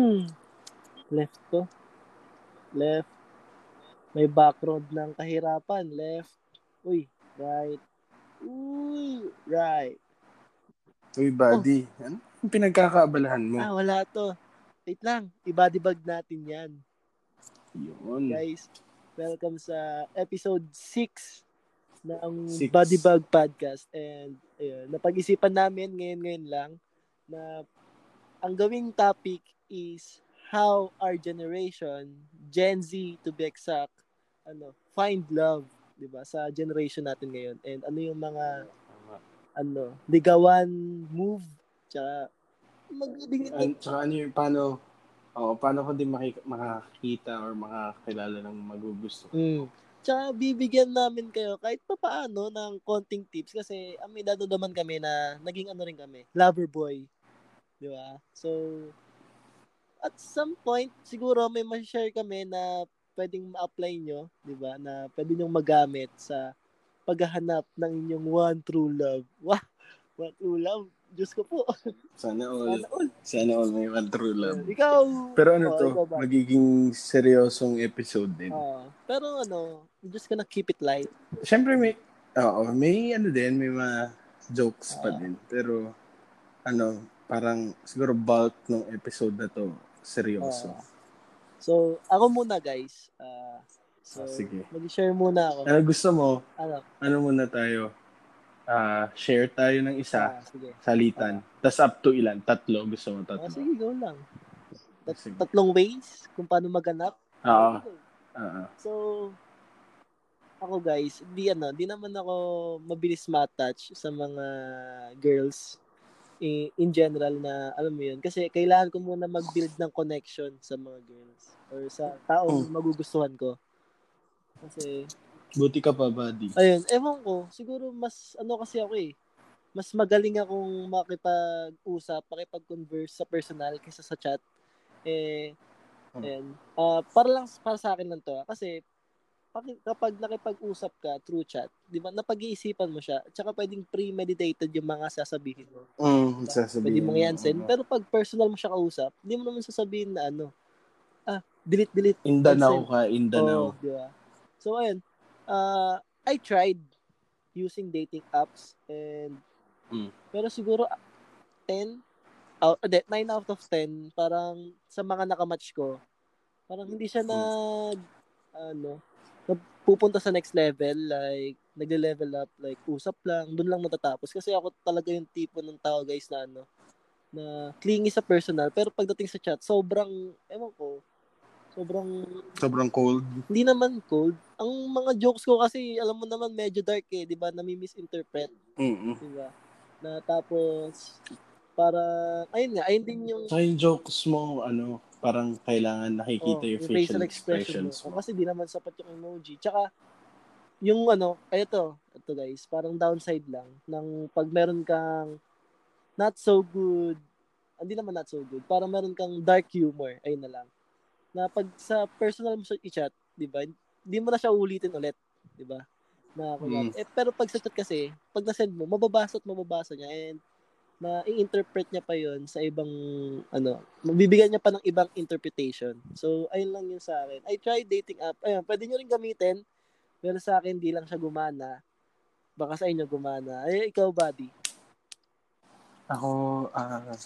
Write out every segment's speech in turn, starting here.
Hmm. Left ko. Left. May background ng kahirapan. Left. Uy, right. Uy, right. Uy, buddy. Ano yung pinagkakaabalahan mo? Ah, wala to. Wait lang. I-body bag natin yan. Yun. Guys, welcome sa episode 6 ng Six. Body Bag Podcast. And ayun, napag-isipan namin ngayon-ngayon lang na ang gawing topic is how our generation, Gen Z to be exact, ano, find love, 'di ba? Sa generation natin ngayon. And ano yung mga ano, ligawan move, tsaka magbibigay An- tsaka ano yung paano, oh, paano ko din maki- makakita or makakilala ng magugusto. Mm. Tsaka bibigyan namin kayo kahit pa paano ng konting tips kasi aminado naman kami na naging ano rin kami, lover boy. Di ba? So, at some point, siguro may ma-share kami na pwedeng ma-apply nyo, di ba? Na pwede nyong magamit sa paghahanap ng inyong one true love. Wow! One true love. Diyos ko po. Sana all, Sana all. sana all may one true love. Ikaw. Pero ano Oh, to, ikaw ba? magiging seryosong episode din. Oo. pero ano, I'm just gonna keep it light. Siyempre may, oo, may ano din, may mga jokes pa Ah. din. Pero, ano, parang siguro bulk ng episode na to, seryoso. Oo. So, ako muna guys. Ah, so, Ah, sige. mag-share muna ako. Ano gusto mo, Ano? ano muna tayo? Ah, share tayo ng isa, Ah, sige. salitan. Tas up to ilan? Tatlo, gusto mo Ah, tatlo. sige, go lang. Tat- Sige. tatlong ways kung paano maganap. Oo. Oo. So, ako guys, di ano, di naman ako mabilis ma-touch sa mga girls in, in general na alam mo yun. Kasi kailangan ko muna mag-build ng connection sa mga girls or sa taong Hmm. magugustuhan ko. Kasi, Buti ka pa, buddy. ayun, ewan ko, siguro mas, ano kasi ako eh, mas magaling akong makipag-usap, makipag-converse sa personal kaysa sa chat. Eh, Hmm. and, ah para lang, para sa akin lang to, ah. kasi, kapag nakipag-usap ka through chat, di ba, napag-iisipan mo siya, at saka pwedeng premeditated yung mga sasabihin mo. Mm, Diba? sasabihin Pwede mong mo, i-answer. Pero pag personal mo siya kausap, hindi mo naman sasabihin na ano, ah, delete, delete. Indanao ka, Indanao. Oo, di ba? So, ayun. Uh, I tried using dating apps and Mm. pero siguro ah, 10 out, uh, 9 out of 10 parang sa mga nakamatch ko parang hindi siya nag ano pupunta sa next level like nagle-level up like usap lang doon lang natatapos kasi ako talaga yung tipo ng tao guys na ano na clingy sa personal pero pagdating sa chat sobrang ewan ko sobrang Sobrang cold. hindi naman cold. Ang mga jokes ko kasi, alam mo naman, medyo dark eh, di ba? Nami-misinterpret, Mm-mm. di ba? Na tapos, para, ayun nga, ayun din yung, Sa yung jokes mo, ano, parang kailangan nakikita oh, yung facial, expression expressions mo. mo. Kasi di naman sapat yung emoji. Tsaka, yung ano, ay ito, ito guys, parang downside lang, ng pag meron kang not so good, hindi naman not so good, parang meron kang dark humor, ayun na lang. Na pag sa personal mo siya i-chat, di ba, hindi mo na siya ulitin ulit, di ba? Na. Mm. eh, pero pag sa chat kasi, pag na-send mo, mababasa at mababasa niya and na i-interpret niya pa yon sa ibang ano, mabibigyan niya pa ng ibang interpretation. So, ayun lang yun sa akin. I tried dating app. Ayun, pwede nyo rin gamitin. Pero sa akin, di lang siya gumana. Baka sa inyo gumana. Ay, ikaw, buddy. Ako, ah,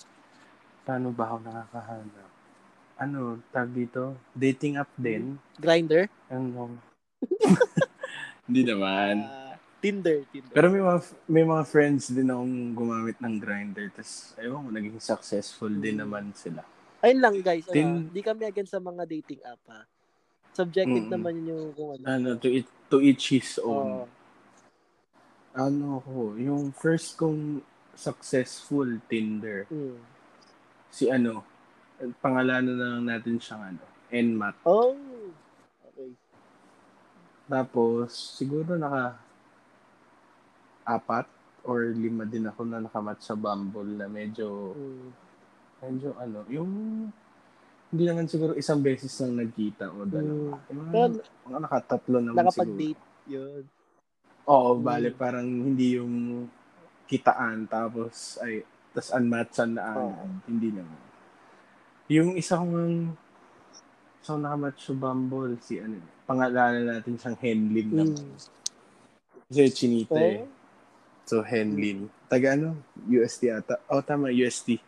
paano ba ako nakakahanap? Ano, tag dito? Dating app din. Grinder? Ano? Hindi naman. Ah, Tinder. Tinder. Pero may mga, may mga friends din akong gumamit ng grinder. Tapos, ko, naging successful din Mm. naman sila. Ayun lang, guys. Ano, Tin- di kami against sa mga dating app, ha. Subjective Mm-mm. naman yun yung kung ano. Ano, to, each, to each his own. Ano ko, yung first kong successful Tinder, Mm. si ano, pangalanan na lang natin siyang ano, Nmat. Oh. Okay. Tapos, siguro naka apat or lima din ako na nakamat sa Bumble na medyo, Mm. medyo ano, yung hindi naman siguro isang beses lang nagkita o dalawa. Mga, Pero mga nakatatlo naman siguro. nakapag-date yun. Oo, Mm. bale, parang hindi yung kitaan tapos ay tas unmatchan na agad. Oo. Hindi naman. Yung isa kong kong nakamatch sa Bumble, si ano, pangalanan natin siyang Henlin Mm. naman. Kasi chinita eh. Oh, So, Henlin. Taga ano? UST ata. Oh, tama, UST.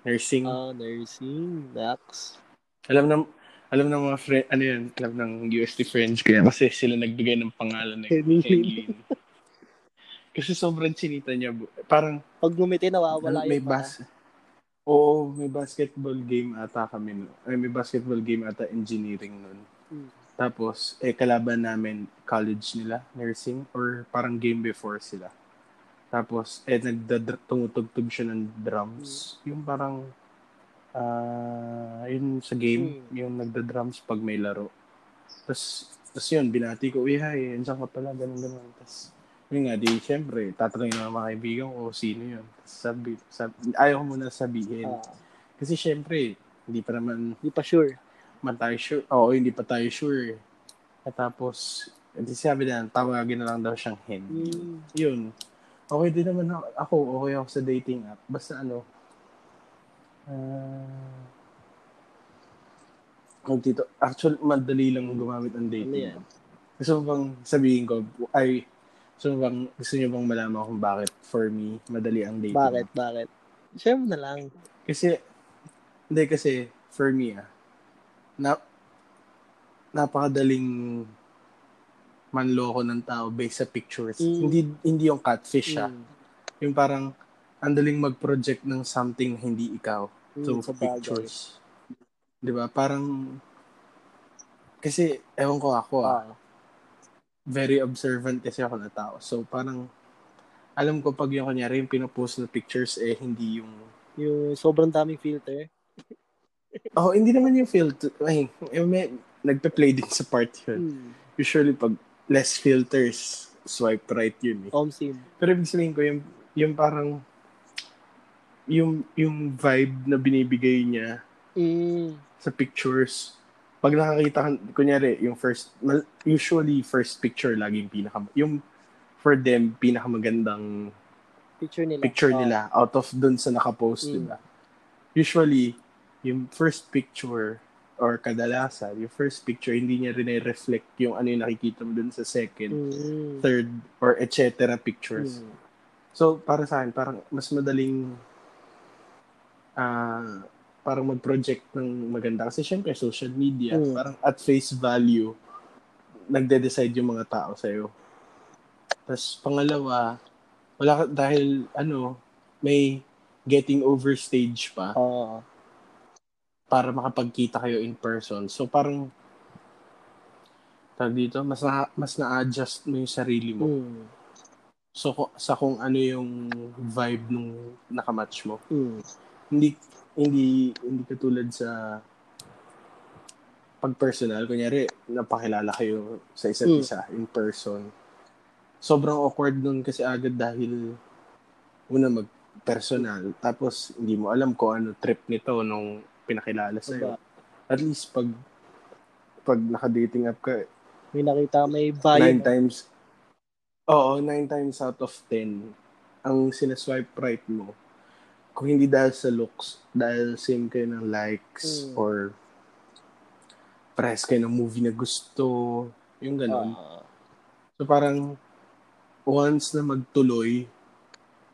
Nursing. ah, nursing, Dax. alam ng alam ng mga friend, ano yun, alam ng UST friends kaya kasi sila nagbigay ng pangalan na Henlin. Henlin. kasi sobrang chinita niya. Parang Pag ngumiti, nawawala may yung bas Oo, may basketball game ata kami. Ay, may basketball game ata engineering nun. Mm. Tapos, eh, kalaban namin college nila, nursing, or parang game before sila. Tapos, eh, nagdadr- tumutugtog siya ng drums. Yung parang, ah, yun sa game, Mm. yung nagda-drums pag may laro. Tapos, tapos yun, binati ko, uy, hi, andiyan ka pala, ganun, ganun. Tapos, yun nga, di, syempre, tatanungin ng mga kaibigan ko, sino yun. Tapos, sabi, sabi, ayaw ko muna sabihin. Ah, Kasi, syempre, hindi pa naman Hindi pa sure. man tayo sure. Oo, hindi pa tayo sure. At tapos, hindi sabi na, tawagin na lang daw siyang hen. Mm. Yun. Okay din naman ako-. Okay ako sa dating app. Basta ano, uh, dito, actually, madali lang gumamit ng Ano dating yan? app. Gusto mo bang sabihin ko, ay, gusto mo bang, gusto niyo bang malaman kung bakit for me, madali ang dating Bakit? app? Bakit? Share mo na lang. Kasi, hindi kasi, for me ah, na, napakadaling manloko ng tao based sa pictures. Mm. Hindi hindi yung catfish ah. Mm. Yung parang ang daling mag-project ng something na hindi ikaw Mm, through sa bagay. pictures. 'Di ba? Parang kasi ewan ko ako ah, Ah, very observant kasi ako na tao. So parang alam ko pag yung kanyari yung pinopost na pictures eh hindi yung yung sobrang daming filter. Oh, hindi naman yung filter. Ay, eh, may, nagpe-play din sa part yun. Mm. Usually, pag less filters, swipe right yun eh. Omsim. Pero ibig sabihin ko, yung, yung parang, yung, yung vibe na binibigay niya Mm. sa pictures, pag nakakita ka, kunyari, yung first, usually first picture laging pinaka, yung for them, pinakamagandang Picture nila. picture Ah, nila out of dun sa nakapost, Mm. di ba? Usually, yung first picture or kadalasan, yung first picture, hindi niya rin reflect yung ano yung nakikita mo dun sa second, Mm. third, or etc. pictures. Mm. So, para sa akin, parang mas madaling ah parang mag-project ng maganda. Kasi syempre, social media, Mm. parang at face value, nagde-decide yung mga tao sa'yo. Tapos, pangalawa, wala ka, dahil, ano, may getting over stage pa Ah, para makapagkita kayo in person. So, parang, tawag dito, mas na, mas na-adjust mo yung sarili mo. mm. So, sa kung ano yung vibe nung nakamatch mo. Mm. Hindi, hindi, hindi katulad sa pag personal. Kunyari, napakilala kayo sa isa't Mm. isa in person. Sobrang awkward nun kasi agad dahil una mag-personal. Tapos, hindi mo alam kung ano trip nito nung pinakilala sa'yo. Diba? At least, pag pag naka-dating app ka, May nakita, may bio. nine times, oo, nine times out of ten, ang sinaswipe right mo, kung hindi dahil sa looks, dahil same kayo ng likes, Mm. or press kayo ng movie na gusto, yung ganun. Ah, So parang, once na magtuloy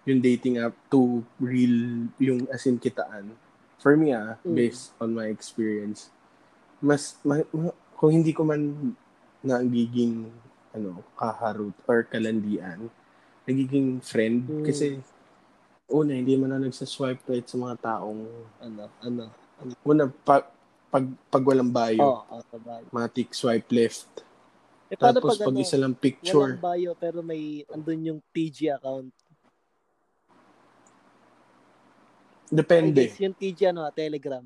yung dating app to real, yung as in kitaan, for me ah, Mm. based on my experience, mas, ma- ma- kung hindi ko man nagiging ano, kaharot or kalandian, nagiging friend. Mm. Kasi, una, hindi man na nagsaswipe right sa mga taong, ano, ano. una, pa, pag, pag walang bio, Oh, oh, mga tick swipe left. Eh, Tapos, pag, pag ano, isa lang picture, walang bio pero may andun yung TG account. Depende. Guess yung TG ano, Telegram.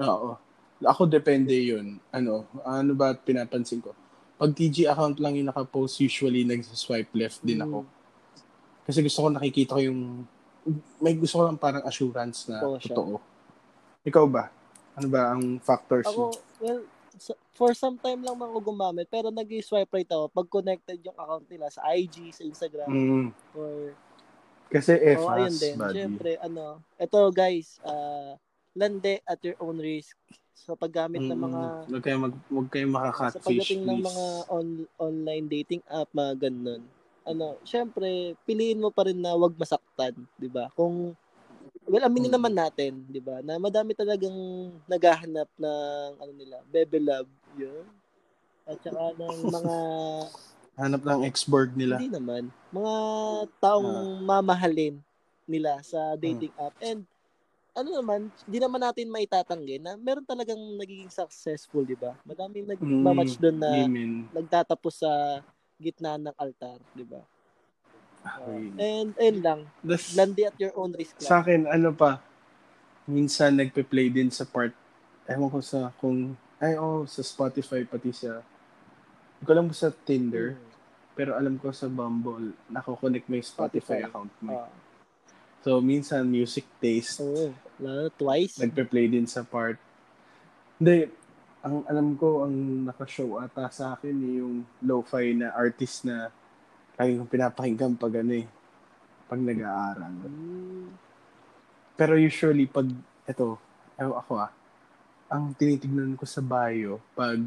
Oo. Ako depende yun. Ano, ano ba pinapansin ko? Pag TG account lang yung nakapost, usually nagsaswipe left din ako. Mm. Kasi gusto ko nakikita ko yung, may gusto ko lang parang assurance na Oo, siya. totoo. Ikaw ba? Ano ba ang factors Ako, well, for some time lang ako gumamit, pero nag-swipe right ako pag connected yung account nila sa IG, sa Instagram, Mm, or kasi oh, ayun FAS, din. buddy. Siyempre, ano, eto guys, ah, lande at your own risk sa paggamit ng mga Mm, Huwag kayo, mag, huwag kayo sa makaka-catfish, pagdating ng please. mga on- online dating app, mga ganun. Ano, syempre, piliin mo pa rin na wag masaktan, 'di ba? Kung well, aminin Mm. naman natin, 'di ba? Na madami talagang naghahanap ng ano nila, bebe love, 'yun. At saka ng mga Hanap ng ex-board nila. hindi naman, mga taong mamahalin nila sa dating app. And ano naman, hindi naman natin maitatanggi na meron talagang nagiging successful, 'di ba? Madaming nagmamatch doon na Amen. nagtatapos sa gitna ng altar, 'di ba? Okay. And ayun lang, Das- landi at your own risk sa lang. akin, ano pa, minsan nagpe-play din sa part, ewan ko sa, kung, ay, oh, sa Spotify, pati sa, hindi ko alam sa Tinder, Mm. pero alam ko sa Bumble, nako-connect mo yung Spotify, Spotify. account mo. Ah, So, minsan, music taste, oo, lalo twice. nagpe-play din sa part. Hindi, ang alam ko, ang nakashow ata sa akin, eh, yung lo-fi na artist na lagi kong pinapakinggan pag ano eh, pag nag-aaral. Mm, Pero usually, pag, eto, ewan ako ah, ang tinitignan ko sa bio, pag,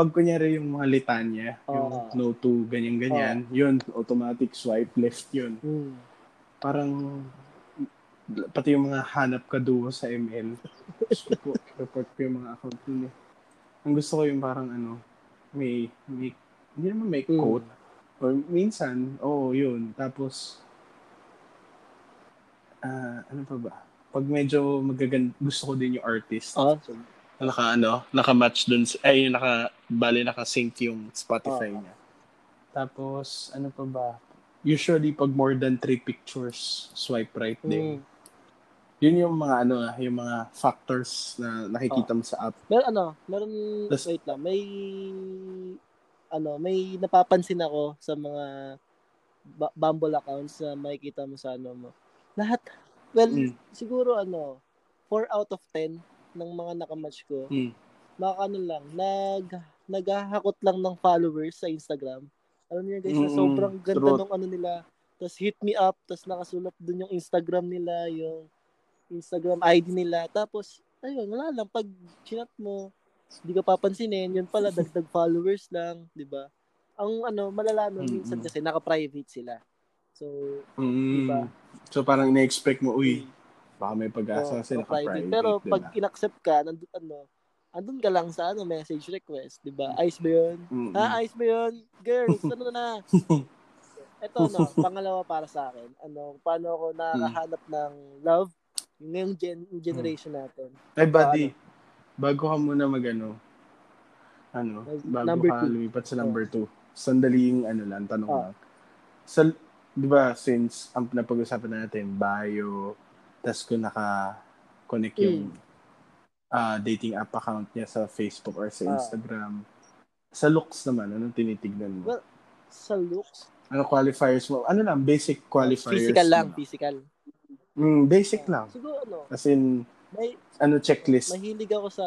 pag kunyari yung mga litanya, yung Oo. no to, ganyan-ganyan, yun, automatic swipe left yun. mm. Parang, pati yung mga hanap ka duo sa ML, report ko yung mga account eh. Ang gusto ko yung parang ano, may, may, hindi naman may Mm. quote, or minsan, oo, yun. Tapos, ah, ano pa ba? Pag medyo magagan gusto ko din yung artist. Ah, so, naka ano, naka-match dun, ay yung naka, bali naka-sync yung Spotify Oo. niya. Tapos, ano pa ba? Usually, pag more than three pictures, swipe right din. mm. Yun yung mga ano, ah, yung mga factors na nakikita mo sa app. Meron ano, meron, Tas- wait lang, may, ano, may napapansin ako sa mga ba- Bumble accounts na makikita mo sa ano mo. Lahat, well, Mm. siguro ano, 4 out of 10 ng mga nakamatch ko, Mm. mga ano lang, nag, naghahakot lang ng followers sa Instagram. Alam niyo guys, na Mm-mm. sobrang ganda True. nung ano nila. Tapos hit me up, tapos nakasulat dun yung Instagram nila, yung Instagram ID nila. Tapos, ayun, wala lang. Pag chinat mo, hindi ka papansinin, yun pala, dagdag followers lang, di ba? Ang ano, malala nun, minsan kasi naka-private sila. So, Mm. Diba? So, parang na-expect mo, uy, baka may pag-asa oh, kasi private. naka-private. Pero diba? pag in-accept ka, nandun, ano, andun ka lang sa ano, message request, di ba? Ayos ba yun? Mm-mm. Ha, ayos ba yun? Girls, ano na? Ito, no, pangalawa para sa akin. Ano, paano ako nakakahanap ng love? Yung gen- generation natin. Ay, buddy, bago ka muna mag-ano, ano, bago Number ka two. lumipat sa number two, sandaling ano lang, tanong Oh. lang. Sa, di ba, since ang napag-usapan natin, bio, tas kung naka-connect yung Hmm. ah, dating app account niya sa Facebook or sa Ah. Instagram, sa looks naman, anong tinitignan mo? Well, Sa looks, ano qualifiers mo? Ano lang, basic qualifiers. physical lang, mo. physical. Mm, basic lang. Siguro, ano, As in, may, ano checklist. mahilig ako sa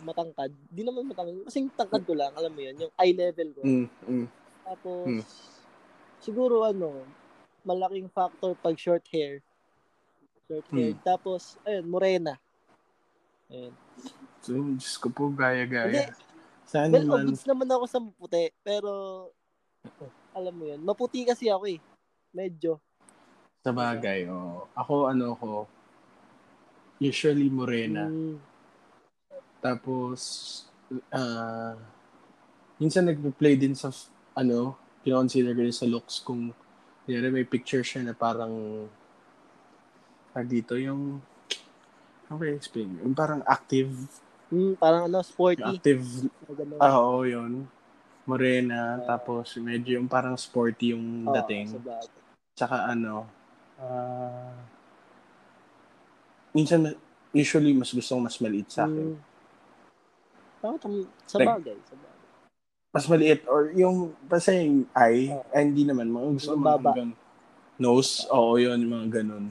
matangkad. Di naman matangkad. Kasing tangkad ko lang, alam mo yun, yung eye level ko. Mm, mm. Tapos, Hmm. siguro ano, malaking factor pag short hair. Short hair. Hmm. Tapos, ayun, morena. Ayun. So, Diyos ko po, gaya-gaya. Saan Well, naman? goods naman ako sa puti. Pero, alam mo yun, maputi kasi ako eh. Medyo. Sa bagay, oh. Ako, ano ko, usually morena. Mm, Tapos, ah, minsan nagpe-play din sa, ano, kinoconsider ko din sa looks kung, kunyari may picture siya na parang, ah, dito yung, how I explain? Yung parang active, mm, parang ano, yung sporty. active, ah, oo, yun. Morena, Ah. tapos medyo yung parang sporty yung Oo, dating. Tsaka ano, ah, minsan, usually, mas gusto mas maliit sa akin. Mm. Parang tam- sa Like, bagay. Sa bagay. Mas maliit, or yung, basta yung eye, Oo. eh, hindi naman, mga gusto mga hanggang nose, oo, yun, yung mga ganun.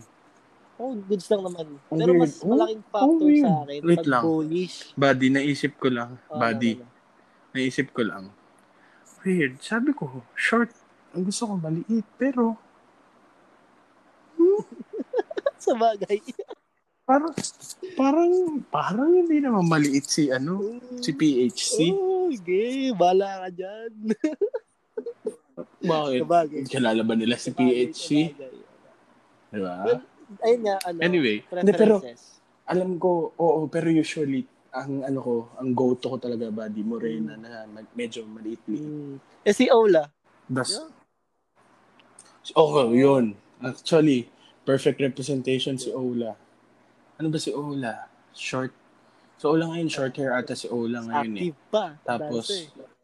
Oh, goods lang naman. Pero mas. Oh, malaking factor oh, sa akin Wait pag lang. bullish. Body, naisip ko lang, Ah, body, ano, ano. naisip ko lang. Weird, sabi ko, short, ang gusto ko maliit, pero, sa bagay. Parang, parang, parang hindi naman maliit si, ano, si PHC. Oh, okay. Bala ka dyan. Bakit? Sabagay. Kilala ba nila si PHC? Sabagay. Di ba? Well, ayun nga, ano, Anyway, hindi, pero- preferences. Alam ko, oo, pero usually, ang ano ko, ang go-to ko talaga, Buddy Morena, na mag- medyo maliit-liit. Mm. Eh, si Ola. Das, Yeah. Oo, yun. Actually, perfect representation si Ola. Ano ba si Ola? Short. So, Ola ngayon, short hair ata si Ola ngayon eh. Active pa. Tapos.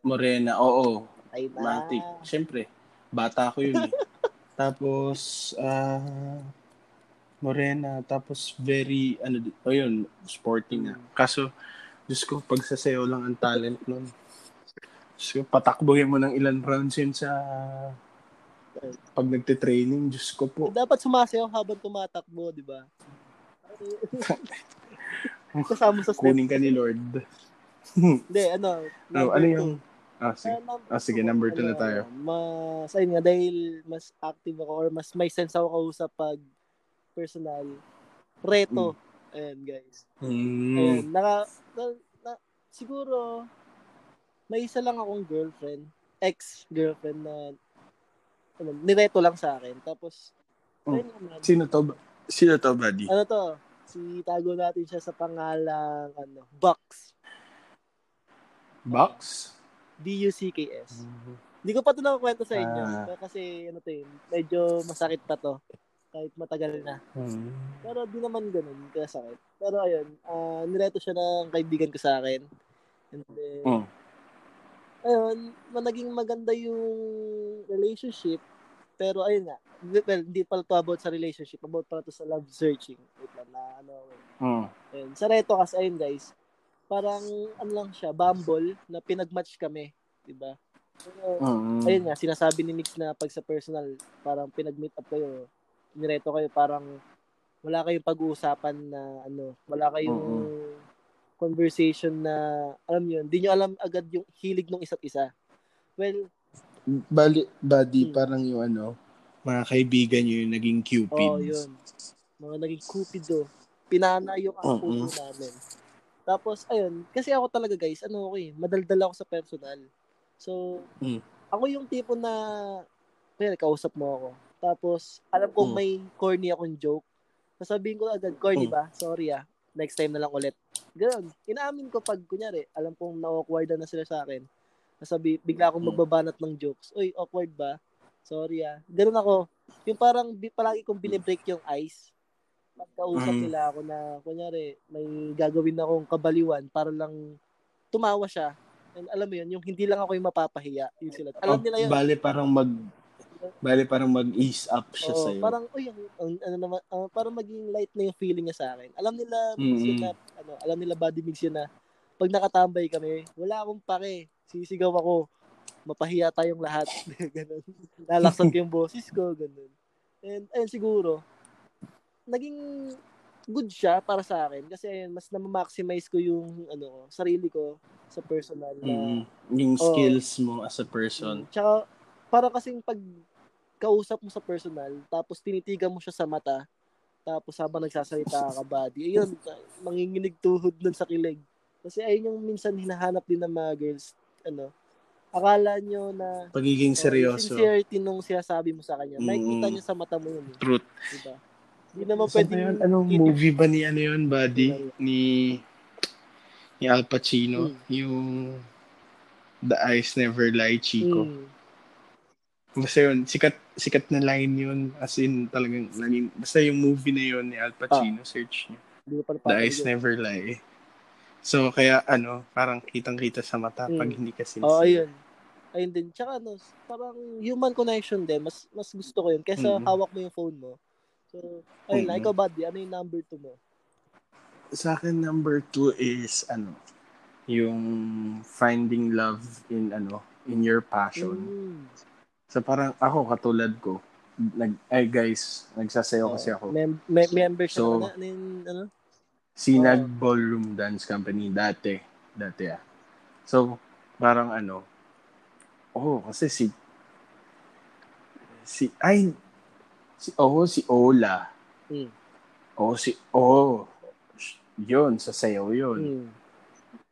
Morena, oo, Ay na. Matic. Siyempre, bata ko yun eh. Tapos, ah, Morena, tapos very, ano, oh yun, sporting nga. Kaso, Diyos ko, pag sasayaw lang ang talent nun. Diyos ko, patakbuhin mo ng ilan rounds yun sa pag nagte-training, Diyos ko po. Dapat sumasayaw habang tumatakbo, di ba? Kasama sa step. Kunin ka ni Lord. Hindi, ano. Oh, ano yung... Ah, sige. Number Ah, sige, number two na ano, tayo. Mas, ayun nga, dahil mas active ako or mas may sense ako kausap pag personal. Reto. Ayan, guys. Hmm. Ayan, naka, na, na, siguro, may isa lang akong girlfriend, ex-girlfriend na, ano, nireto lang sa akin. Tapos, Oh. ayun naman. Sino to? Sino to, buddy? ano to, si tago natin siya sa pangalang, ano, Bucks. Box? B-U-C-K-S. Hindi ko pa ito nakakwento sa inyo. Ah. Kasi, ano to yun, medyo masakit pa to. Kahit matagal na. Hmm. Pero di naman ganun, kasakit. Pero ayun, ah nireto siya ng kaibigan ko sa akin. And then, Hmm. ayun, naging maganda yung relationship. Pero ayun nga, well, hindi pala to about sa relationship, about pala to sa love searching. Wait lang, na ano. Hmm. Ayun. Sa reto kasi, ayun guys, parang ano lang siya, bumble, na pinag-match kami. Diba? Pero, Hmm. ayun nga, sinasabi ni Mix na pag sa personal, parang pinag-meet up kayo, nireto kayo, parang wala kayong pag-uusapan na ano, wala kayong conversation na, alam yun, di nyo alam agad yung hilig ng isa't isa. Well, Bali, buddy, Hmm. parang yung ano, mga kaibigan nyo yung naging cupids. oh, yun. Mga naging cupido. Pinana yung ang puso namin. Tapos, ayun, kasi ako talaga guys, ano ako eh, madaldal ako sa personal. So, Mm. ako yung tipo na, kaya kausap mo ako. Tapos, alam ko Mm. may corny akong joke. Sasabihin ko agad, corny Mm. ba? Sorry ah. Next time na lang ulit. Ganun. Inaamin ko pag, kunyari, alam kong na-awkward na sila sa akin. Sasabi, bigla akong Mm. magbabanat ng jokes. Uy, awkward ba? Sorry ah. Ganun ako. Yung parang palagi kong binibreak yung ice. Pagkausap Mm. nila ako na, kunyari, may gagawin akong kabaliwan para lang tumawa siya. And alam mo yun, yung hindi lang ako yung mapapahiya. Yung sila. Alam Oh, nila yun. Bali, parang mag... Bali, parang mag-ease up siya Oo, sa'yo. parang, uy, ang, ang- ano naman, ah, parang maging light na yung feeling niya sa akin. Alam nila, Mm-mm. na, ano, alam nila body mix yun na, pag nakatambay kami, wala akong pake. Sisigaw ako. Mapahiya tayong lahat. ganun. Lalaksan ko yung boses ko, ganun. And, ayun, siguro, naging good siya para sa akin kasi ayun, mas na-maximize ko yung ano, sarili ko sa personal na Mm. Yung skills mo as a person. Tsaka, para kasing pag kausap mo sa personal, tapos tinitigan mo siya sa mata, tapos habang nagsasalita ka, buddy, ayun, manginginig tuhod nun sa kilig. Kasi ayun yung minsan hinahanap din ng mga girls, ano, akala nyo na Pagiging oh, seryoso. sincerity nung sinasabi mo sa kanya, Mm. makikita niya sa mata mo yun, eh, Truth. diba? Hindi naman Saan pwede ba yun? Anong movie ba ni ano yun, buddy? Ni ni Al Pacino? Mm. Yung The Eyes Never Lie, Chico. Mm. Basta yun, sikat, sikat na line yun. As in, talagang, naging, basta yung movie na yun ni Al Pacino, search niyo. The Eyes. Never Lie. So, kaya ano, parang kitang-kita sa mata Mm. pag hindi ka sincere. Oo, ayun. Ayun din. Tsaka ano, parang human connection din. Mas mas gusto ko yun. Kaysa Mm. hawak mo yung phone mo. So, ayun. Mm. Ikaw, buddy, ano yung number two mo? Sa akin, number two is, ano, yung finding love in, ano, in your passion. Mm. So, parang ako, katulad ko, nag, ay guys, nagsasayaw kasi ako. Mem- me- member siya So, na, ano, yung, ano? Sinag Oh. Ballroom Dance Company dati. Dati ah. So, parang ano, oh, kasi si, si, ay, si, oh, si Ola. Mm. Oh, si, oh, yun, sa sayaw yun. Hmm.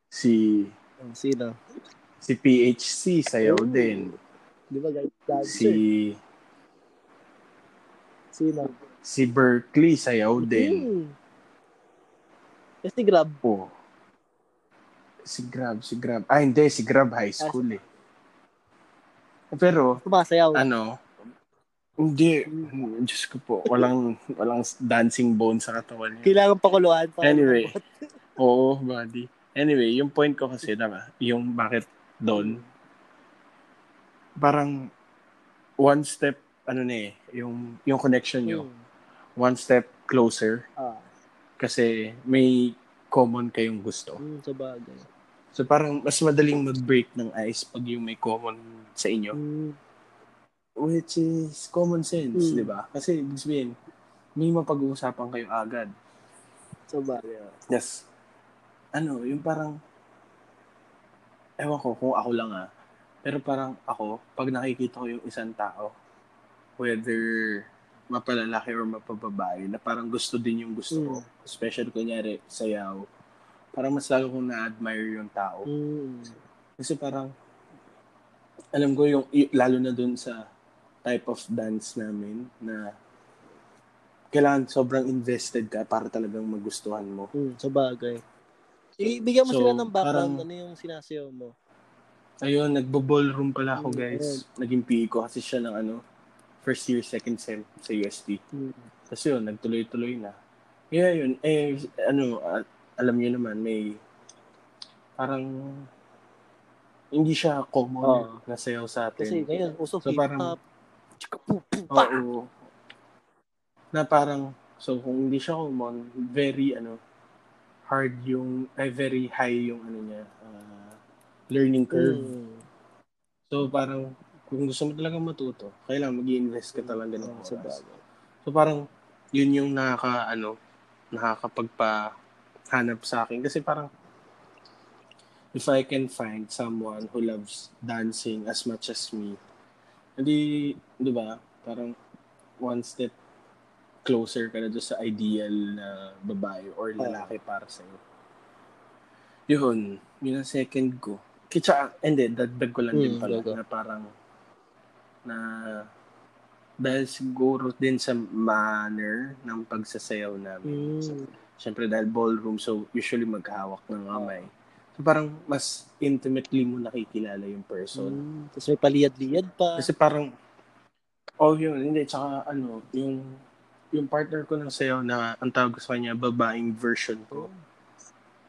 Si, Oh, sino? si PHC, sayaw Oh. din. Di ba guys? Si, Sino? si Berkeley, sayaw din. Hmm. Eh, si Grab. Oh. Si Grab, si Grab. Ah, hindi, si Grab high school eh. Pero, Sumasayaw. ano, hindi, Diyos ko po, walang, walang dancing bone sa katawan niya. Kailangan pakuluan. para Anyway. Oo, buddy. Anyway, yung point ko kasi, diba, yung bakit doon, parang one step, ano na eh, yung, yung connection nyo, Hmm. one step closer Ah. kasi may common kayong gusto. Hmm, sa bagay. So parang mas madaling mag-break ng ice pag yung may common sa inyo. Hmm. Which is common sense, Mm. di ba? Kasi ibig sabihin, may mapag-uusapan kayo agad. Sa bagay. Yes. Ano, yung parang, ewan ko kung ako lang ah, pero parang ako, pag nakikita ko yung isang tao, whether mapalalaki or mapababae, na parang gusto din yung gusto ko, especially kunyari, sayaw, parang mas lalo kong na-admire yung tao. Hmm. Kasi parang, alam ko yung, y- lalo na dun sa type of dance namin, na kailangan sobrang invested ka para talagang magustuhan mo. Hmm, sa bagay. Ibigyan mo So, sila ng background. parang- ano yung sinasayaw mo? Ayun, nagbo-ballroom pala ako Mm, guys. Naging PE ko kasi siya ng ano, first year, second sem sa UST. Hmm. Tapos yun, nagtuloy-tuloy na. Kaya yun, eh, ano, alam niyo naman, may parang hindi siya common Oo. na sayaw sa atin. Kasi ngayon, uso So, parang-. Oo. Na parang, so kung hindi siya common, very, ano, hard yung, ay very high yung, ano niya, ah, learning curve. Hmm. So parang, kung gusto mo talaga matuto, kailangan mag invest ka talaga ng oras. bagay. So parang, yun yung nakaka, ano, nakakapagpahanap sa akin. Kasi parang, if I can find someone who loves dancing as much as me, hindi, di ba, parang one step closer ka na doon sa ideal na babae or lalaki para sa'yo. Yun, yun ang second ko. Kitsa, hindi, dagdag ko lang din Hmm, pala gaga. na parang na dahil siguro din sa manner ng pagsasayaw namin. Hmm. Siyempre dahil ballroom, so usually maghawak ng kamay. So parang mas intimately mo nakikilala yung person. Hmm. Tapos may paliyad-liyad pa. Kasi parang, oh yun, hindi, tsaka ano, yung, yung partner ko ng sayaw na ang tawag sa kanya, babaeng version ko.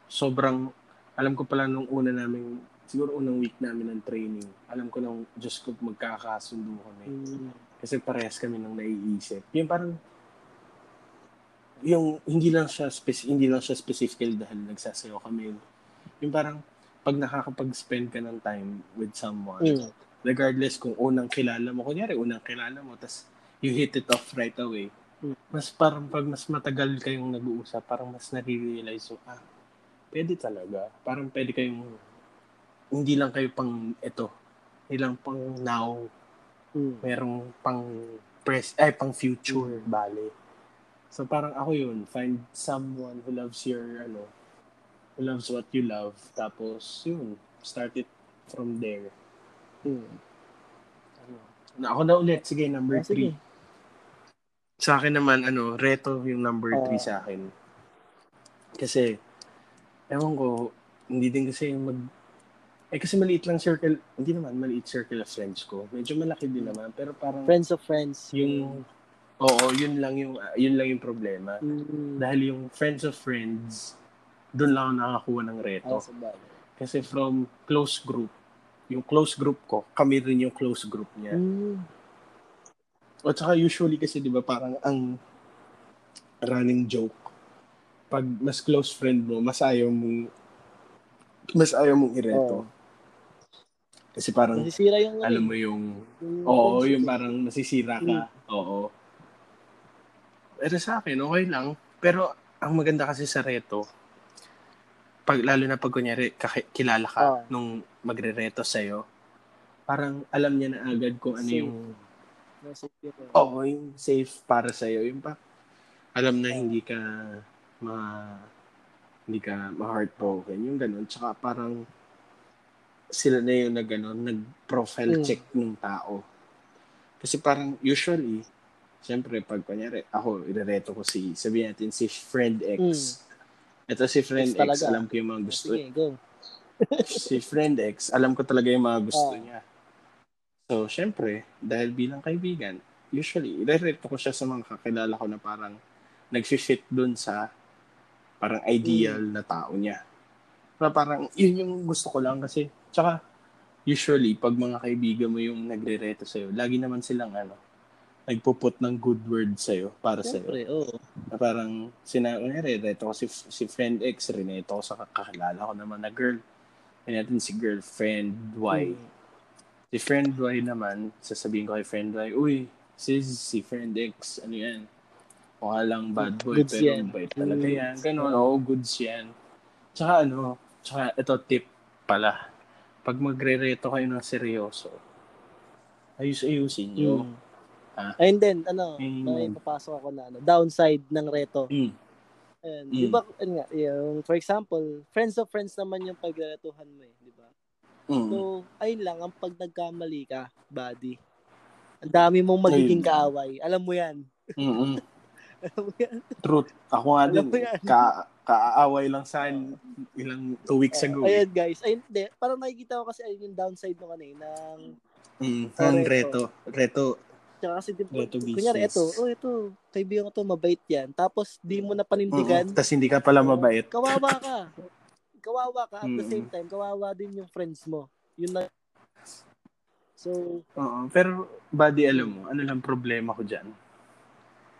Sobrang, alam ko pala nung una namin, siguro unang week namin ng training, alam ko nang, Diyos ko, magkakasundo kami. Hmm. Kasi parehas kami nang naiisip. Yung parang, yung hindi lang siya speci- hindi lang siya specifically dahil nagsasayaw kami. Yung parang pag nakakapag-spend ka ng time with someone, Hmm. regardless kung unang kilala mo, kunyari unang kilala mo, tas you hit it off right away. Mm. Mas parang pag mas matagal kayong nag-uusap, parang mas nare-realize mo, ah, pwede talaga. Parang pwede kayong, hindi lang kayo pang ito, hindi lang pang now, Hmm. merong pang press, ay, pang future, bale. So parang ako yun, find someone who loves your, ano, who loves what you love, tapos yun, start it from there. Hmm. Ano, na ako na ulit, sige, number Ah, sige. 3. Sa akin naman, ano, reto yung number Ah. 3 sa akin. Kasi, ewan ko, hindi din kasi mag, eh kasi maliit lang circle, hindi naman maliit circle of friends ko. Medyo malaki din naman, pero parang Friends of friends. yung, oo, yun lang yung, ah, yun lang yung problema. Hmm. Dahil yung friends of friends, doon lang ako nakakuha ng reto. Ah. Kasi from close group, yung close group ko, kami rin yung close group niya. Hmm. O tsaka usually kasi 'di ba parang ang running joke pag mas close friend mo, mas ayaw mong mas ayaw mong ireto. Oo. Kasi parang Nasisira yung, alam mo yung oo, yung parang nasisira ka. Oo. Pero sa akin, okay lang. Pero ang maganda kasi sa reto, pag, lalo na pag kunyari kilala ka Oo. nung magre-reto sa'yo, parang alam niya na agad kung ano Safe. yung Nasisira. Oo, yung safe para sa iyo. Yung pa, alam na hindi ka ma hindi ka ma-heartbroken. Yung ganun. Tsaka parang sila na yung nag, ano, nag-profile Mm. check ng tao. Kasi parang usually, siyempre, pag kunyari, ako, irereto ko si, sabihin natin, si friend X. Ito si friend X X, talaga. alam ko yung mga gusto. Sige, go. si friend X, alam ko talaga yung mga gusto Oh. niya. So, syempre, dahil bilang kaibigan, usually, irereto ko siya sa mga kakilala ko na parang nag-fit dun sa parang ideal Hmm. na tao niya. Pero parang, yun yung gusto ko lang kasi, tsaka, usually, pag mga kaibigan mo yung nagre-reto sa'yo, lagi naman silang, ano, nagpuput ng good word sa'yo, para sa'yo. Siyempre, oo. Na parang, sina, kunyari, reto ko si, si friend X, rineto ko sa kakilala ko naman na girl. Kaya natin si girlfriend Y. Mm. Si friend Y naman, sasabihin ko kay friend Y, uy, sis, si friend X, ano yan? Mukha lang bad boy, Goods pero yan. bait talaga yan. Ganun, oo, goods yan. Tsaka ano, tsaka ito tip pala. Pag magre-reto kayo ng seryoso, ayus-ayusin nyo. Mm. Ah. Ayun din, ano, Ayun may papasok ako na ano, downside ng reto. Mm. Ayun, Mm. di ba, ayun nga, yung, for example, friends of friends naman yung pagretuhan mo eh, di ba? Mm. So, ayun lang, ang pag nagkamali ka, buddy, ang dami mong magiging kaaway. Alam mo yan. Mm-mm. Alam mo yan. Truth. Ako nga din, ka, kaaway lang sa ilang two weeks ago. ayun guys, ayun, di, parang nakikita ko kasi ayun yung downside nung ano eh, ng, Mm, ang reto. reto. Tsaka kasi di, Reto kunyari, business. ito, oh, ito, kaibigan ko to, mabait yan. Tapos, di mo na panindigan, Mm, Tapos hindi ka pala mabait. kawawa ka. Kawawa ka at the Mm. same time, kawawa din yung friends mo. Yun na. So, Oo. Pero, buddy, alam mo, ano lang problema ko dyan?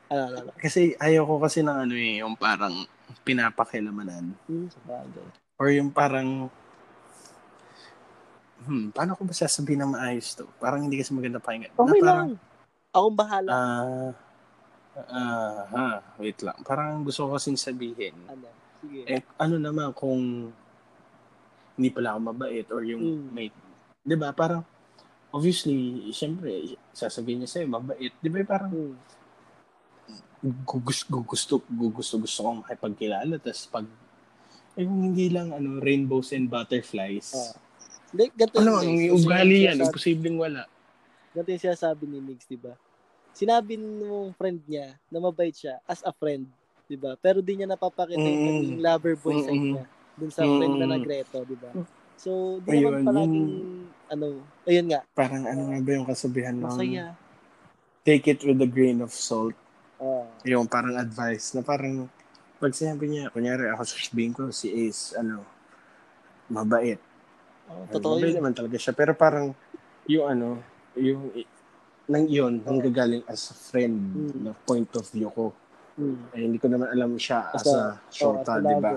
ano, ano, ano. Kasi ayaw ko kasi ng ano eh, yung parang pinapakilamanan. Hmm, sa bagay. Or yung parang, hmm, paano ko ba sasabihin na maayos to? Parang hindi kasi maganda pakinggan. Na Okay parang, lang. Akong bahala. Ah, ah, ha, wait lang. Parang gusto ko kasing sabihin. ano, sige. Eh, ano naman kung hindi pala ako mabait or yung Mm. may, di ba, parang, obviously, syempre, sasabihin niya sa'yo, mabait. Di ba, parang, Hmm. Gusto, gusto, gusto, gusto kong makipagkilala. Tapos pag, eh, hindi lang, ano, rainbows and butterflies. Ah. Hindi, ganito ano, ang ugali yan, sinasabi- imposibleng wala. Ganito yung sinasabi ni Migs, di ba? Sinabi nung friend niya na mabait siya as a friend, di ba? Pero di niya napapakita yung Mm. lover boy side Mm-mm. niya dun sa friend na nagreto, di ba? So, di Ayun, naman palaging, yung- ano, ayun nga, Parang ano nga ba yung kasabihan ng masaya. take it with a grain of salt. Ah, Yung parang advice na parang pag sinabi niya, kunyari ako sasabihin ko si Ace, ano, mabait. oh, totoo mabait yun. naman talaga siya. Pero parang yung ano, yung nang yun, nanggagaling as a friend Mm. na point of view ko. Hmm. Eh, hindi ko naman alam siya as, As a, Oh, a di ba?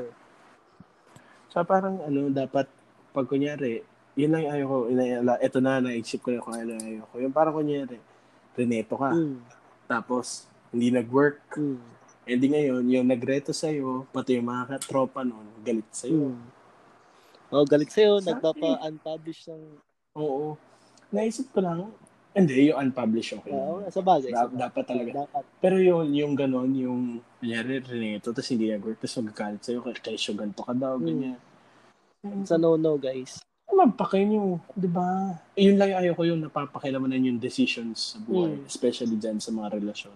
So parang ano, dapat pag kunyari, yun lang ayaw ko, inaala, eto na, naisip ko na kung ano yung ayaw ko. Yung parang kunyari, reneto ka, Hmm. tapos hindi nag-work. Hmm. Hindi ngayon, yung nagreto sa'yo, pati yung mga tropa nun, galit sa'yo. Hmm. Oh, galit sa'yo, Sa nagpapa-unpublish ng, Oo. Naisip ko lang, hindi, yung unpublished okay. oh, lang. sa bagay. Da- sa dapat talaga. Dapat. Pero yun, yung ganon, yung, kunyari, reneto, tapos hindi nag-work, tapos magkakalit sa'yo, kay kesyo ganito ka daw, Hmm. ganyan. Sa no-no, guys. Magpakay nyo, di ba? Eh, yun lang yung ayaw ko yung napapakilamanan yung decisions sa buhay, Mm. especially dyan sa mga relasyon.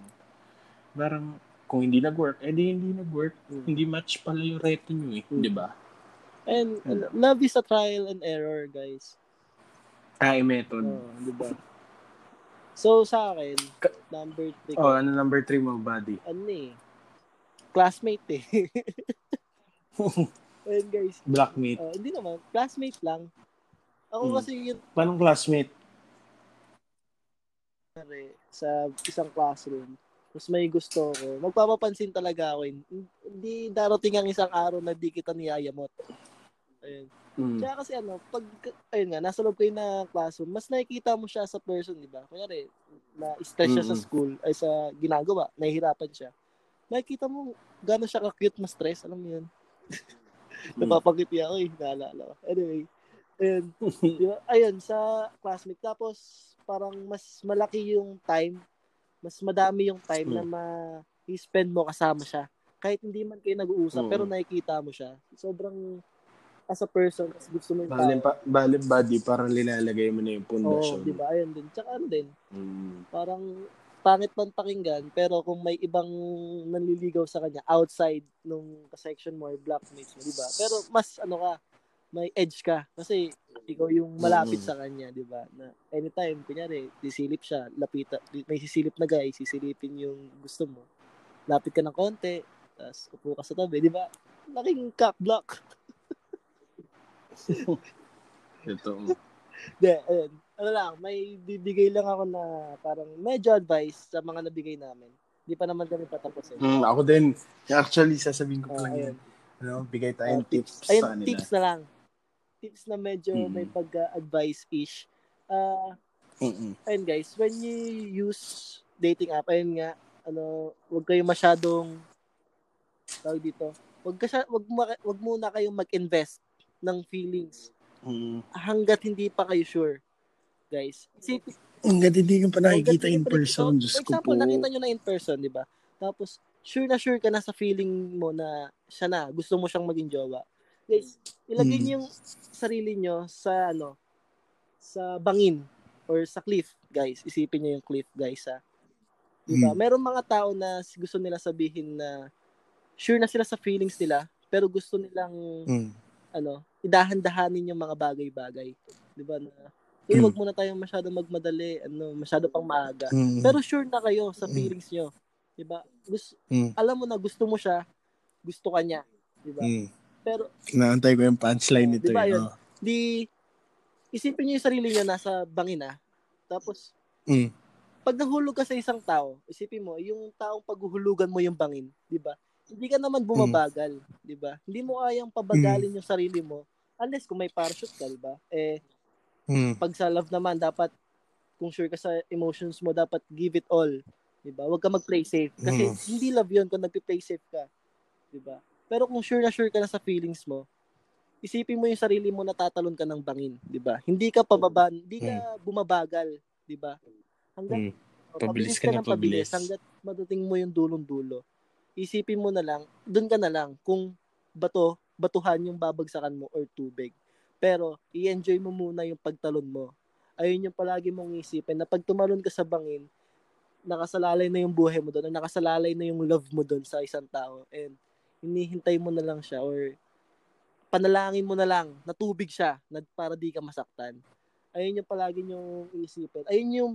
Parang, kung hindi nag-work, eh di hindi nag-work. Mm. Hindi match pala yung reto nyo eh, Mm. di ba? And ano, love is a trial and error, guys. Ay, method. Oh, di ba? So, sa akin, number three, Oh, ano number three mo, buddy? ano eh, classmate eh. Ayun, guys. Blackmate. Oh, hindi naman, classmate lang. Ako Hmm. kasi yun Paano classmate? sa isang classroom. Mas may gusto ko. Magpapapansin talaga ako. Hin- Hindi darating ang isang araw na di kita niyayamot. Ayun. Mm. Kaya kasi ano, pag, ayun nga, nasa loob kayo na classroom, mas nakikita mo siya sa person, di ba? Kunyari, na stress siya sa school, ay sa ginagawa, nahihirapan siya. Nakikita mo, gano'n siya ka-cute ma-stress, alam mo yun? Mm. Napapagiti ako eh, naalala ko. Anyway, ayun, di ba? ayun, sa classmate. Tapos, parang mas malaki yung time, mas madami yung time na Mm. ma i-spend mo kasama siya. Kahit hindi man kayo nag-uusap, Mm. pero nakikita mo siya. Sobrang, as a person, kasi gusto mo yung Bali, tao. pa, bali body, parang linalagay mo na yung Oo, pundasyon. di ba? Ayun din. Tsaka ano din, Mm. parang pangit man pakinggan, pero kung may ibang nanliligaw sa kanya outside nung section mo or blackmates mo, di ba? Pero mas ano ka, may edge ka. Kasi ikaw yung malapit Mm. sa kanya, di ba? Na anytime, kunyari, sisilip siya, lapita, may sisilip na guy, sisilipin yung gusto mo. Lapit ka ng konti, tapos upo ka sa tabi, di ba? Laking cock block. Ito. Hindi, ayun. Ano lang, may bibigay lang ako na parang medyo advice sa mga nabigay namin. Hindi pa naman kami patapos eh. Mm, ako din. Actually, sasabihin ko pa Ah, lang ayun. yun. Ano, bigay tayong Ah, tips Ayun, sa kanila. tips na lang. Tips na medyo Mm. may pag-advise-ish. Ah, Mm-mm. ayun guys, when you use dating app, ayun nga, ano, wag kayo masyadong tawag dito. Wag ka siya, wag, ma- wag muna kayong mag-invest ng feelings Mm. hanggat hindi pa kayo sure. Guys, Ang ganda hindi ko pa nakikita Hanggat in person. Diyos For ko po. example, nakita nyo na in person, di ba? Tapos, sure na sure ka na sa feeling mo na siya na, gusto mo siyang maging jowa. Guys, ilagay Mm. niyo yung sarili nyo sa, ano, sa bangin or sa cliff, guys. Isipin niyo yung cliff, guys, ha. Di ba? Mm. Meron mga tao na gusto nila sabihin na sure na sila sa feelings nila, pero gusto nilang Mm. ano, idahan-dahanin yung mga bagay-bagay. 'Di ba? Na, eh, Mm. wag muna tayong masyado magmadali, ano, masyado pang maaga. Mm. Pero sure na kayo sa Mm. feelings nyo. 'Di ba? Gusto, Mm. alam mo na gusto mo siya, gusto ka niya, 'di ba? Mm. Pero Inaantay ko yung punchline nito. di ba eh. yun? Oh. di isipin niyo yung sarili niyo nasa bangina. Tapos Mm. pag nahulog ka sa isang tao, isipin mo, yung taong paghuhulugan mo yung bangin, 'di ba? Hindi ka naman bumabagal, 'di ba? Hindi mo kayang pabagalin Mm. yung sarili mo unless kung may parachute ka, 'di ba? Eh Mm. pag sa love naman, dapat, kung sure ka sa emotions mo, dapat give it all. Diba? Huwag ka mag-play safe. Kasi Mm. hindi love yun kung nag-play safe ka. Diba? Pero kung sure na sure ka na sa feelings mo, isipin mo yung sarili mo na tatalon ka ng bangin. Diba? Hindi ka pababa, hindi ka bumabagal. Diba? Hanggang, Mm. Pabilis ka na ng pabilis. pabilis. Hanggat madating mo yung dulong-dulo. Isipin mo na lang, dun ka na lang kung bato, batuhan yung babagsakan mo or tubig. Pero, i-enjoy mo muna yung pagtalon mo. Ayun yung palagi mong isipin na pag tumalon ka sa bangin, nakasalalay na yung buhay mo doon, nakasalalay na yung love mo doon sa isang tao. And, hinihintay mo na lang siya or panalangin mo na lang na tubig siya na para di ka masaktan. Ayun yung palagi yung isipin. Ayun yung,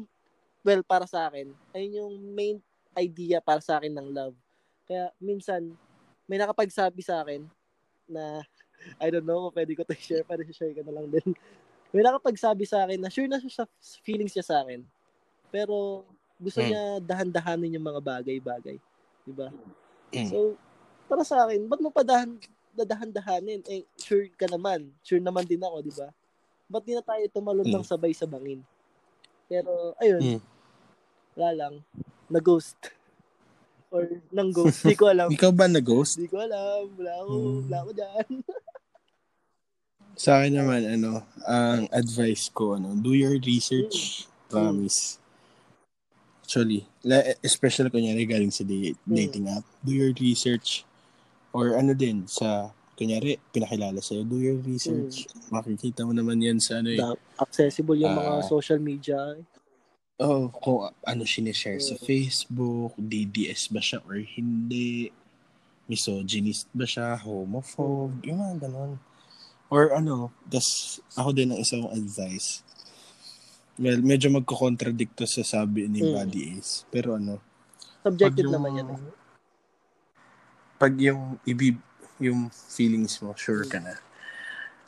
well, para sa akin, ayun yung main idea para sa akin ng love. Kaya, minsan, may nakapagsabi sa akin na I don't know kung pwede ko to share, pero share ko na lang din. May nakapagsabi sa akin na sure na siya sa feelings niya sa akin. Pero gusto Hmm. niya dahan-dahanin yung mga bagay-bagay. Diba? Hmm. So, para sa akin, ba't mo pa dahan, dadahan-dahanin? Eh, sure ka naman. Sure naman din ako, di ba? Ba't di na tayo tumalon Hmm. ng sabay sa bangin? Pero, ayun, Hmm. wala lang. Na-ghost. Or nang ghost. Di ko alam. Ikaw ba na-ghost? Di ko alam. Wala ako. Hmm. Wala ako dyan. Sa akin naman, ano, ang advice ko, ano, do your research. Promise. Actually, la- especially kunyari galing sa da- dating app, do your research. Or ano din, sa, kunyari, pinakilala sa'yo, do your research. Makikita mo naman yan sa ano eh. Accessible yung mga Ah. social media. Oh, kung ano sinishare sa Mm. Facebook, DDS ba siya or hindi, misogynist ba siya, homophobe, yung mga ganon. Or ano, das ako din ang isang advice. Well, medyo magko-contradict to sa sabi ni Mm. Buddy Ace. Pero ano, Subjective yung- naman yan. Pag yung ibi yung feelings mo, sure ka na.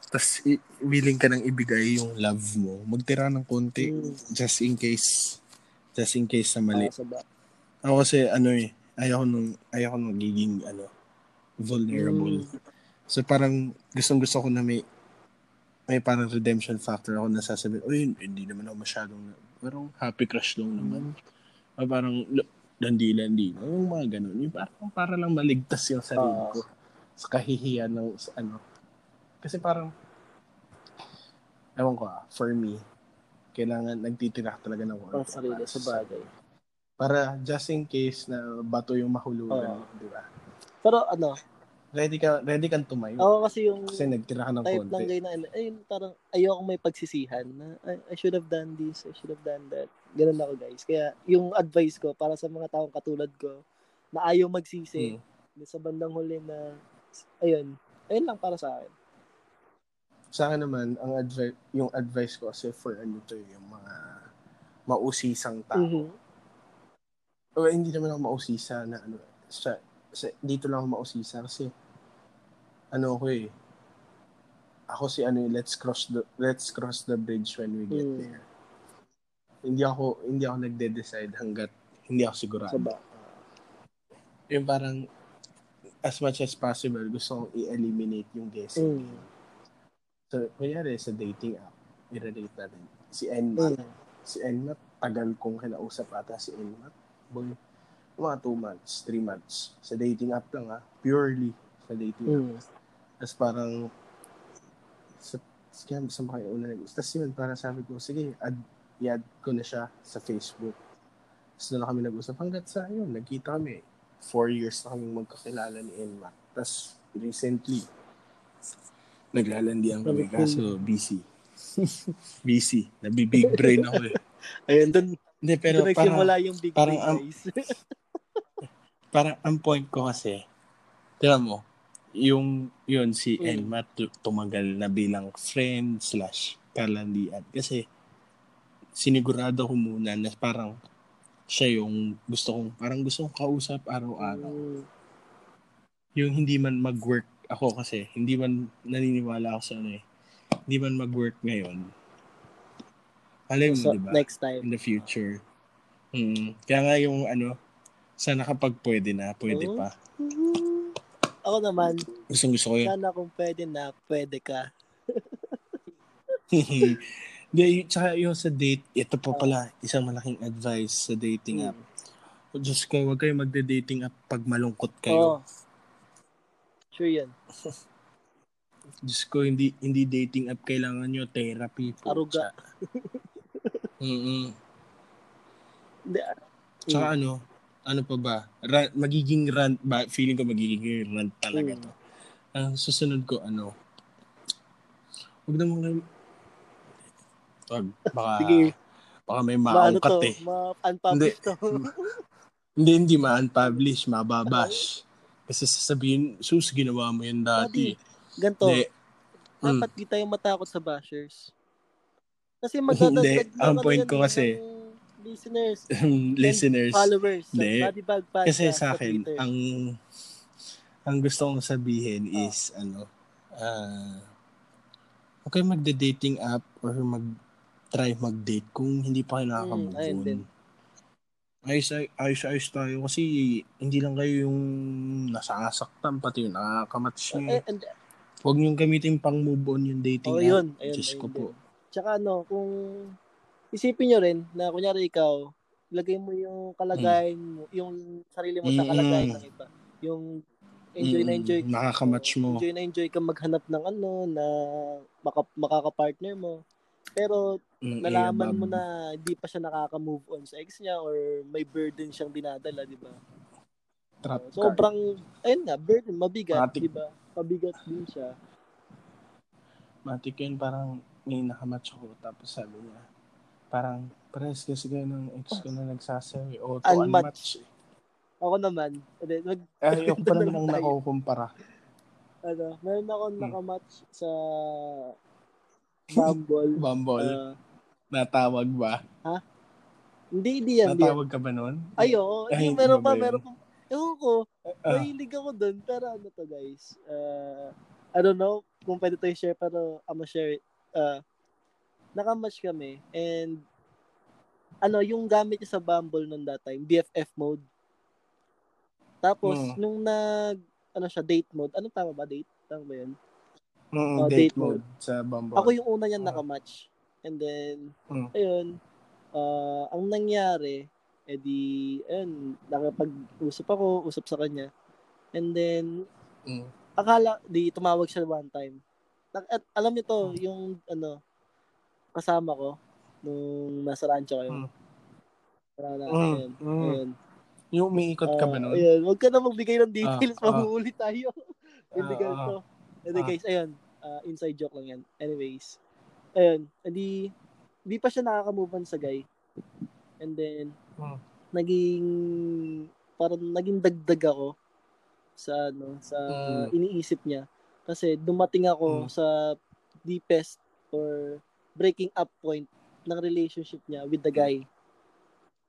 Tapos, i- willing ka nang ibigay yung love mo. Magtira ng konti, Mm. just in case, just in case na mali. Ah, Ako kasi, ano eh, ayaw nung, ayaw nung magiging, ano, vulnerable. Mm. So, parang, gustong gusto ko na may, may parang redemption factor ako na sasabihin, uy, hindi naman ako masyadong, parang happy crush lang naman. O parang, landi-landi. Yung mga ganun. Yung parang, para lang maligtas yung sarili ko sa kahihiyan ng, sa ano. Kasi parang, ewan ko ah, for me, kailangan nagtitira talaga ng Ang sarili sa bagay. Para just in case na bato yung mahulugan, Oo. di ba? Pero ano, Ready ka, ready kang tumayo. ako kasi yung Kasi nagtira ka ng type lang konti. kayo na, ano, ayun, parang ayoko may pagsisihan na I, I should have done this, I should have done that. Ganun ako guys. Kaya yung advice ko para sa mga taong katulad ko na ayaw magsisi Hmm. sa bandang huli na ayun, ayun lang para sa akin. Sa akin naman, ang advice, yung advice ko kasi for ano to, yung mga mausisang tao. Mhm. O hindi naman ako mausisa na ano, sa, sa, dito lang ako mausisa kasi ano ako eh, ako si ano, let's cross the let's cross the bridge when we get Mm. there. Hindi ako hindi ako nagde-decide hanggat hindi ako sigurado. Sa ba? Yung parang as much as possible gusto kong i-eliminate yung guessing. Mm. So, kunyari sa dating app, i-relate natin. Si Enmat, Mm. si Enmat, tagal kong kinausap ata si Enmat. Boy, mga 2 months, 3 months. Sa dating app lang ha, purely sa dating app. Tapos parang, sa, sige, saan ba kayo una nag Tapos yun, parang sabi ko, sige, add, i-add ko na siya sa Facebook. Tapos doon na kami nag-usap. Hanggat sa yun, nagkita kami. Four years na kami magkakilala ni Enmat. Tapos recently, naglalandian kami kaso busy. busy. Nabibig brain ako eh. Ayun, dun, Hindi, pero dun parang, yung big parang brain, ang- parang ang point ko kasi, tira mo, yung yun si Mm. Elma tu- tumagal na bilang friend slash kalandian kasi sinigurado ko muna na parang siya yung gusto kong parang gusto kong kausap araw-araw Mm. yung hindi man mag-work ako kasi hindi man naniniwala ako sa ano eh hindi man mag-work ngayon alam mo So, di ba next time. in the future mm, kaya nga yung ano sana kapag pwede na pwede Oo. pa Ako naman, gusto gusto ko yun sana kung pwede na, pwede ka. Hindi, tsaka yung sa date, ito pa pala, isang malaking advice sa dating app. O Diyos ko, huwag kayo magde-dating app pag malungkot Oo. kayo. Sure yan. Diyos ko, hindi hindi dating app, kailangan nyo therapy. po. Aruga. Mm-mm. Ah, Tsaka ano, ano pa ba? Ra- magiging rant ba? Feeling ko magiging rant talaga Mm. to. Ang susunod ko, ano, huwag namang Wag, baka, Sige. baka may maangkat to, eh. ma-unpublish to. Hindi, hindi ma-unpublish, mababash. Kasi sasabihin, sus, ginawa mo yan dati. Ganto, Hindi. Mm. dapat di tayo matakot sa bashers. Kasi Hindi. magdadagdag Ang lang ano point yan ko kasi, ng listeners, listeners, followers. Body Bag Podcast kasi sa akin, ang ang gusto kong sabihin is, ano, ah, okay magde-dating app or mag-try mag-date kung hindi pa kayo nakaka-move Mm, ayun on. Ayos, ay- ayos, ayos tayo kasi hindi lang kayo yung nasasaktan, pati yung nakakamatch nyo. Eh, and, Huwag niyong gamitin pang move on yung dating oh, app. yun. Ayun, Diyos ayun ko din. po. Tsaka ano, kung isipin nyo rin na kunyari ikaw, ilagay mo yung kalagayan mo, yung sarili mo sa Mm. kalagayan ng iba. Yung enjoy na Mm, enjoy. Nakakamatch mo. Enjoy na enjoy ka maghanap ng ano na maka, makaka-partner mo. Pero Mm, nalaman eh, mo na hindi pa siya nakaka-move on sa ex niya or may burden siyang dinadala, di ba? Trap card. Sobrang, ayun nga, burden, mabigat, di ba? Mabigat din siya. Matik yun, parang may nakamatch ako. Tapos sabi niya, parang, pares kasi kayo ng ex ko na nagsasabi. O, to Unmatch. unmatch. Ako naman, mag, Ay, ayoko pa naman ang nakukumpara. ano, meron ako Hmm. nakamatch sa Bumble. Bumble. Ah, natawag ba? hindi, hindi yan. Hindi yan. Natawag ka ba nun? Ay, oo. Ay, hindi meron pa, meron pa. Ewan ko, Ah, mahilig ako dun. Pero ano to, guys? Uh, I don't know kung pwede to i-share, pero I'm gonna share it. Uh, nakamatch kami, and ano, yung gamit niya sa Bumble noon that time, BFF mode. Tapos, Mm. nung nag, ano siya, date mode. Ano tama ba? Date? Tama ba yun? mm, oh, date, date mode sa Bumble. Ako yung una niyan Ah. nakamatch. And then, Mm. ayun, ah, ang nangyari, edi, ayun, nakapag-usap ako, usap sa kanya. And then, Mm. akala, di tumawag siya one time. At alam niyo to, yung ano, kasama ko, nung nasa rancho kayo. Mm. Wala na. Mm, Ayun. mm. Ayun. Yung umiikot ka ba Ah, nun? Ayun. Huwag ka na magbigay ng details. Ah. Mahuhuli tayo. Hindi Ah, ganito. Hindi ah. guys, ayun. ah, inside joke lang yan. Anyways. Ayun. Hindi, hindi pa siya nakaka-move on sa guy. And then, Hmm. naging, parang naging dagdag ako sa, ano, sa Mm. iniisip niya. Kasi dumating ako Mm. sa deepest or breaking up point ng relationship niya with the guy.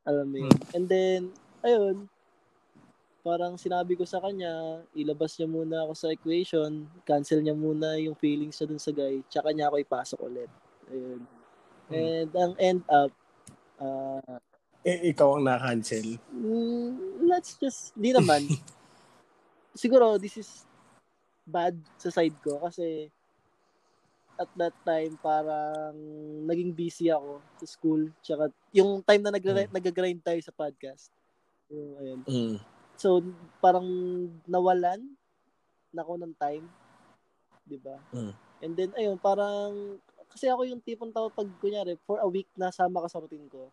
Alam mo yun. And then, ayun, parang sinabi ko sa kanya, ilabas niya muna ako sa equation, cancel niya muna yung feelings niya dun sa guy, tsaka niya ako ipasok ulit. Ayun. And ang end up, ah, Eh, ikaw ang na-cancel. mm, let's just, di naman. Siguro, this is bad sa side ko kasi at that time parang naging busy ako sa school tsaka yung time na nagre- nag-grind tayo sa podcast. Yung, ayun. Mm. So, parang nawalan na ako ng time. 'Di ba? Mm. And then, ayun, parang, kasi ako yung tipong tao pag, kunyari, for a week, nasama ka sa routine ko.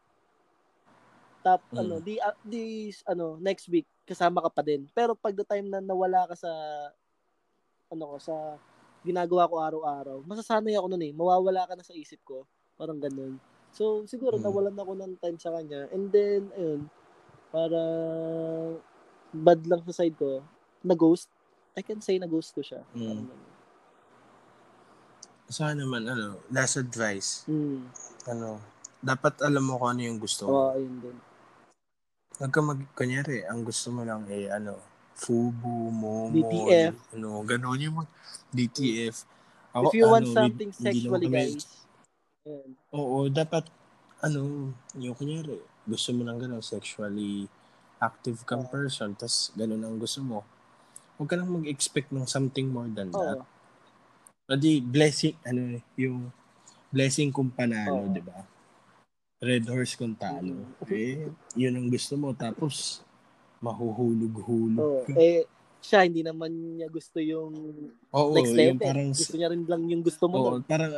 Tap, Mm. ano, di, uh, di, ano, next week, kasama ka pa din. Pero pag the time na nawala ka sa, ano ko, sa ginagawa ko araw-araw, masasanay ako nun eh. Mawawala ka na sa isip ko. Parang ganun. So, siguro, Mm. nawalan ako ng time sa kanya. And then, ayun, para bad lang sa side ko, na-ghost. I can say na-ghost ko siya. Mm. Sa naman, ano, last advice, Mm. ano, dapat alam mo kung ano yung gusto mo. Oo, ayun din. Huwag ka mag, kunyari, ang gusto mo lang eh, ano, FUBU, MOMO, DTF. ano, ganun yung mga DTF. Ako, If you want ano, something hindi- hindi sexually, kami- guys, ayun. Oo, dapat, ano, yung kunyari, gusto mo lang gano'n, sexually active kang Oo. person, tas ganun ang gusto mo. Huwag ka lang mag-expect ng something more than that. Oo. Adi, blessing, ano, yung blessing kung panalo, Oo. di ba? Red horse kung talo. Mm. Eh, yun ang gusto mo. Tapos, mahuhulog-hulog ka. Eh, siya, hindi naman niya gusto yung Oo, next yung level. parang, Gusto niya rin lang yung gusto mo. oo, nun. parang,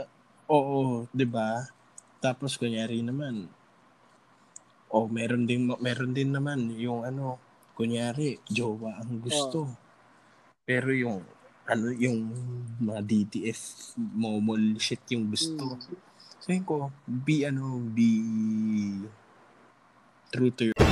oo, di ba? Tapos, kunyari naman, oh, meron din, meron din naman yung ano, kunyari, jowa ang gusto. Pero yung, ano, yung mga DTF, momol shit yung gusto. Mm. Sabi ko, be ano, be true to your